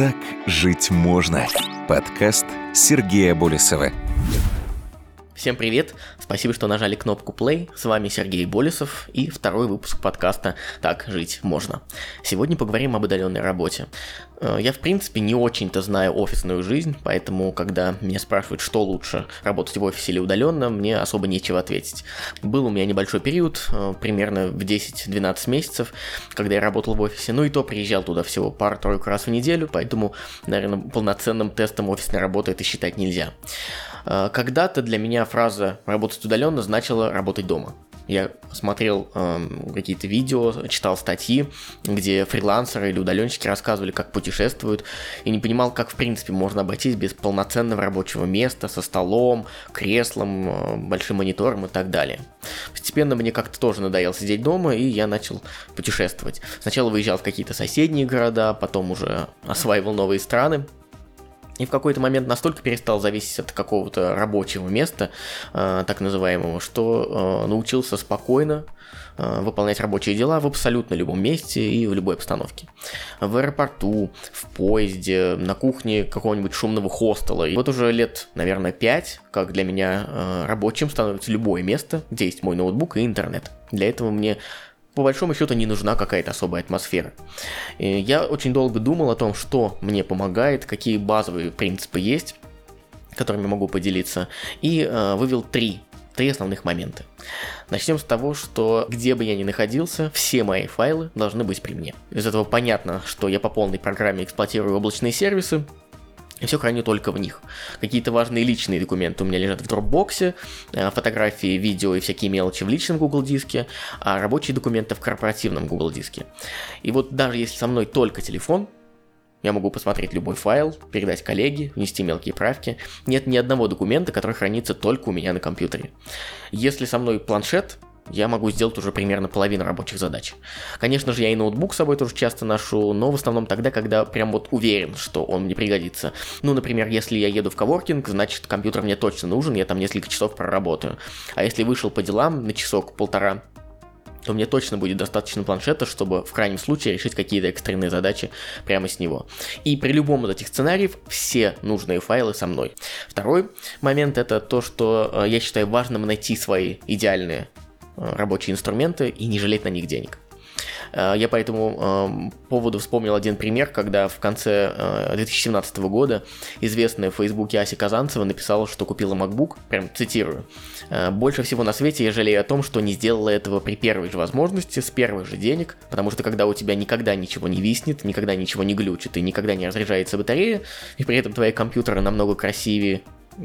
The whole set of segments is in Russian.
Так жить можно. Подкаст Сергея Болесова. Всем привет! Спасибо, что нажали кнопку play. С вами Сергей Болесов и второй выпуск подкаста «Так жить можно». Сегодня поговорим об удаленной работе. Э, я, в принципе, не очень-то знаю офисную жизнь, поэтому, когда меня спрашивают, что лучше, работать в офисе или удаленно, мне особо нечего ответить. Был у меня небольшой период, э, примерно в 10-12 месяцев, когда я работал в офисе, ну и то приезжал туда всего пару-тройку раз в неделю, поэтому, наверное, полноценным тестом офисной работы это считать нельзя. Э, когда-то для меня фраза «работать удаленно» значила «работать дома». Я смотрел э, какие-то видео, читал статьи, где фрилансеры или удаленщики рассказывали, как путешествуют, и не понимал, как в принципе можно обойтись без полноценного рабочего места, со столом, креслом, э, большим монитором и так далее. Постепенно мне как-то тоже надоело сидеть дома, и я начал путешествовать. Сначала выезжал в какие-то соседние города, потом уже осваивал новые страны, и в какой-то момент настолько перестал зависеть от какого-то рабочего места, э, так называемого, что э, научился спокойно э, выполнять рабочие дела в абсолютно любом месте и в любой обстановке. В аэропорту, в поезде, на кухне какого-нибудь шумного хостела. И вот уже лет, наверное, пять, как для меня э, рабочим становится любое место, где есть мой ноутбук и интернет. Для этого мне по большому счету не нужна какая-то особая атмосфера. Я очень долго думал о том, что мне помогает, какие базовые принципы есть, которыми могу поделиться, и э, вывел три три основных момента. Начнем с того, что где бы я ни находился, все мои файлы должны быть при мне. Из этого понятно, что я по полной программе эксплуатирую облачные сервисы, и все храню только в них. Какие-то важные личные документы у меня лежат в Dropbox, э, фотографии, видео и всякие мелочи в личном Google диске, а рабочие документы в корпоративном Google диске. И вот даже если со мной только телефон, я могу посмотреть любой файл, передать коллеге, внести мелкие правки. Нет ни одного документа, который хранится только у меня на компьютере. Если со мной планшет, я могу сделать уже примерно половину рабочих задач. Конечно же, я и ноутбук с собой тоже часто ношу, но в основном тогда, когда прям вот уверен, что он мне пригодится. Ну, например, если я еду в коворкинг, значит, компьютер мне точно нужен, я там несколько часов проработаю. А если вышел по делам на часок-полтора, то мне точно будет достаточно планшета, чтобы в крайнем случае решить какие-то экстренные задачи прямо с него. И при любом из этих сценариев все нужные файлы со мной. Второй момент это то, что э, я считаю важным найти свои идеальные рабочие инструменты и не жалеть на них денег. Э, я по этому э, поводу вспомнил один пример, когда в конце 2017 года известная в Фейсбуке Ася Казанцева написала, что купила MacBook, прям цитирую. «Больше всего на свете я жалею о том, что не сделала этого при первой же возможности, с первых же денег, потому что когда у тебя никогда ничего не виснет, никогда ничего не глючит и никогда не разряжается батарея, и при этом твои компьютеры намного красивее,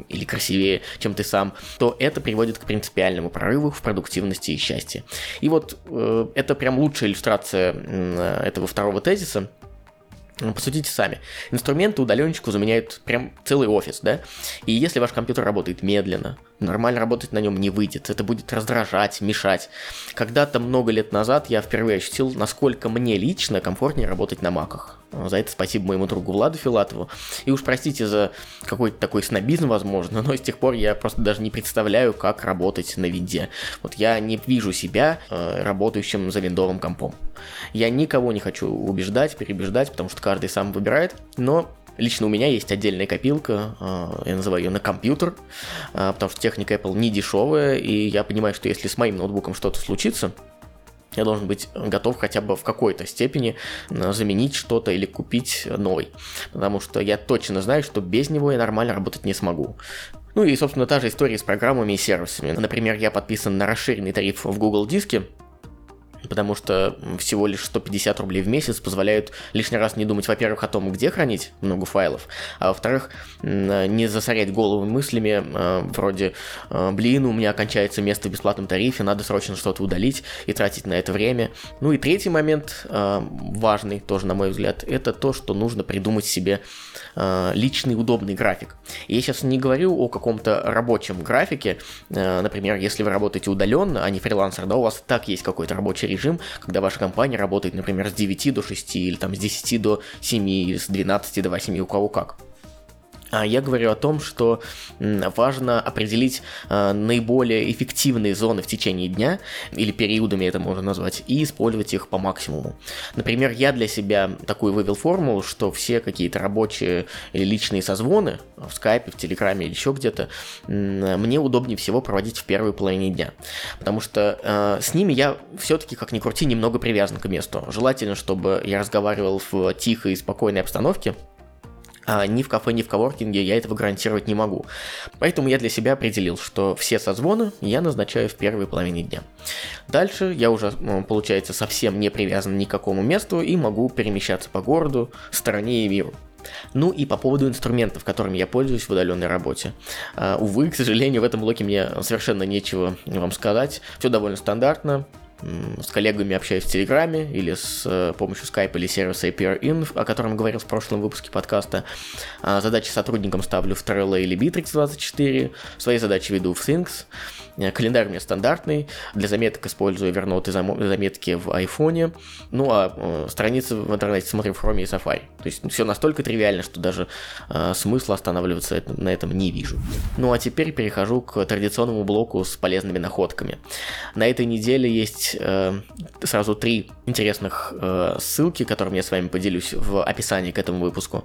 или красивее, чем ты сам, то это приводит к принципиальному прорыву в продуктивности и счастье. И вот э, это прям лучшая иллюстрация э, этого второго тезиса. Посудите сами. Инструменты удаленщику заменяют прям целый офис, да? И если ваш компьютер работает медленно, нормально работать на нем не выйдет, это будет раздражать, мешать. Когда-то много лет назад я впервые ощутил, насколько мне лично комфортнее работать на маках. За это спасибо моему другу Владу Филатову. И уж простите за какой-то такой снобизм, возможно, но с тех пор я просто даже не представляю, как работать на винде. Вот я не вижу себя э, работающим за виндовым компом. Я никого не хочу убеждать, переубеждать, потому что каждый сам выбирает, но Лично у меня есть отдельная копилка, э, я называю ее на компьютер, э, потому что техника Apple не дешевая, и я понимаю, что если с моим ноутбуком что-то случится, я должен быть готов хотя бы в какой-то степени э, заменить что-то или купить новый. Потому что я точно знаю, что без него я нормально работать не смогу. Ну и, собственно, та же история с программами и сервисами. Например, я подписан на расширенный тариф в Google Диске, потому что всего лишь 150 рублей в месяц позволяют лишний раз не думать, во-первых, о том, где хранить много файлов, а во-вторых, не засорять голову мыслями э, вроде э, «блин, у меня кончается место в бесплатном тарифе, надо срочно что-то удалить и тратить на это время». Ну и третий момент, э, важный тоже, на мой взгляд, это то, что нужно придумать себе личный удобный график. И я сейчас не говорю о каком-то рабочем графике, например, если вы работаете удаленно, а не фрилансер, да, у вас так есть какой-то рабочий режим, когда ваша компания работает, например, с 9 до 6, или там с 10 до 7, или с 12 до 8, у кого как. А я говорю о том, что важно определить э, наиболее эффективные зоны в течение дня, или периодами это можно назвать, и использовать их по максимуму. Например, я для себя такую вывел формулу, что все какие-то рабочие или личные созвоны в скайпе, в телеграме или еще где-то, мне удобнее всего проводить в первой половине дня. Потому что э, с ними я все-таки, как ни крути, немного привязан к месту. Желательно, чтобы я разговаривал в тихой и спокойной обстановке, ни в кафе, ни в коворкинге я этого гарантировать не могу. Поэтому я для себя определил, что все созвоны я назначаю в первой половине дня. Дальше я уже, получается, совсем не привязан ни к какому месту и могу перемещаться по городу, стране и миру. Ну и по поводу инструментов, которыми я пользуюсь в удаленной работе. Uh, увы, к сожалению, в этом блоке мне совершенно нечего вам сказать. Все довольно стандартно с коллегами общаюсь в Телеграме или с э, помощью Skype или сервиса APR-In, о котором говорил в прошлом выпуске подкаста. А задачи сотрудникам ставлю в Trello или Bittrex24, свои задачи веду в Things. Э, календарь у меня стандартный, для заметок использую и заметки в iPhone, ну а э, страницы в интернете смотрю в Chrome и Safari. То есть все настолько тривиально, что даже э, смысла останавливаться на этом не вижу. Ну а теперь перехожу к традиционному блоку с полезными находками. На этой неделе есть э, сразу три интересных э, ссылки, которыми я с вами поделюсь в описании к этому выпуску.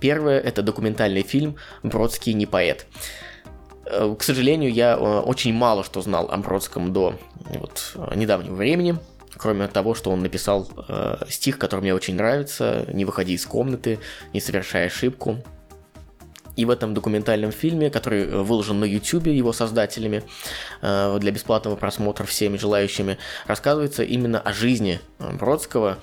Первое это документальный фильм «Бродский не поэт». Э, к сожалению, я э, очень мало что знал о Бродском до вот, недавнего времени, кроме того, что он написал э, стих, который мне очень нравится «Не выходи из комнаты, не совершай ошибку». И в этом документальном фильме, который э, выложен на YouTube его создателями э, для бесплатного просмотра всеми желающими, рассказывается именно о жизни э, Бродского,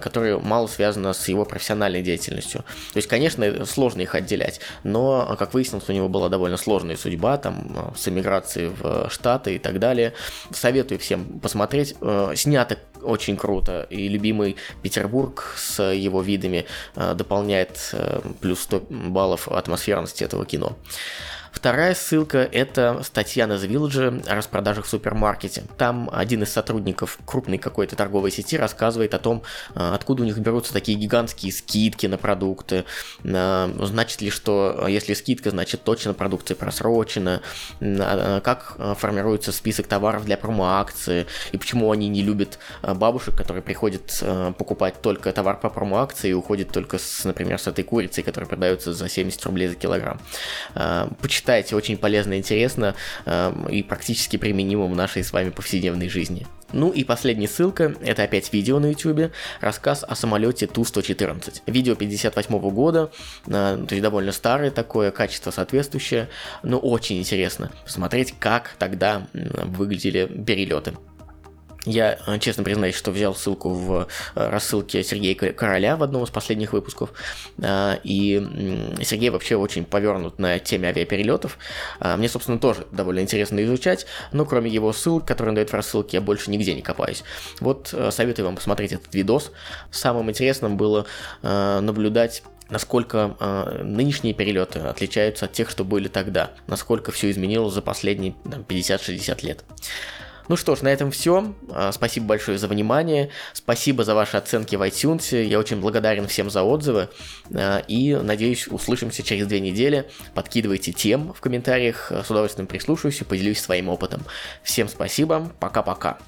которая мало связана с его профессиональной деятельностью. То есть, конечно, сложно их отделять, но, как выяснилось, у него была довольно сложная судьба, там, с эмиграцией в Штаты и так далее. Советую всем посмотреть. Снято очень круто. И любимый Петербург с его видами э, дополняет э, плюс 100 баллов атмосферности этого кино. Вторая ссылка – это статья на The Village о распродажах в супермаркете. Там один из сотрудников крупной какой-то торговой сети рассказывает о том, э, откуда у них берутся такие гигантские скидки на продукты. Э, значит ли, что э, если скидка, значит точно продукция просрочена. Как формируется список товаров для промо-акции. И почему они не любят бабушек, которые приходят покупать только товар по промо-акции и уходят только, с, например, с этой курицей, которая продается за 70 рублей за килограмм. Почитайте читайте, очень полезно и интересно э, и практически применимо в нашей с вами повседневной жизни. Ну и последняя ссылка, это опять видео на YouTube, рассказ о самолете Ту-114. Видео 58 года, э, то есть довольно старое такое, качество соответствующее, но очень интересно посмотреть, как тогда выглядели перелеты. Я э, честно признаюсь, что взял ссылку в э, рассылке Сергея Короля в одном из последних выпусков. Э, и Сергей вообще очень повернут на теме авиаперелетов. Мне, собственно, тоже довольно интересно изучать, но кроме его ссылок, которые он дает в рассылке, я больше нигде не копаюсь. Вот советую вам посмотреть этот видос. Самым интересным было наблюдать насколько э, нынешние перелеты отличаются от тех, что были тогда, насколько все изменилось за последние 50-60 лет. Ну что ж, на этом все. А, спасибо большое за внимание. Спасибо за ваши оценки в iTunes. Я очень благодарен всем за отзывы. А, и надеюсь, услышимся через две недели. Подкидывайте тем в комментариях. С удовольствием прислушаюсь и поделюсь своим опытом. Всем спасибо. Пока-пока.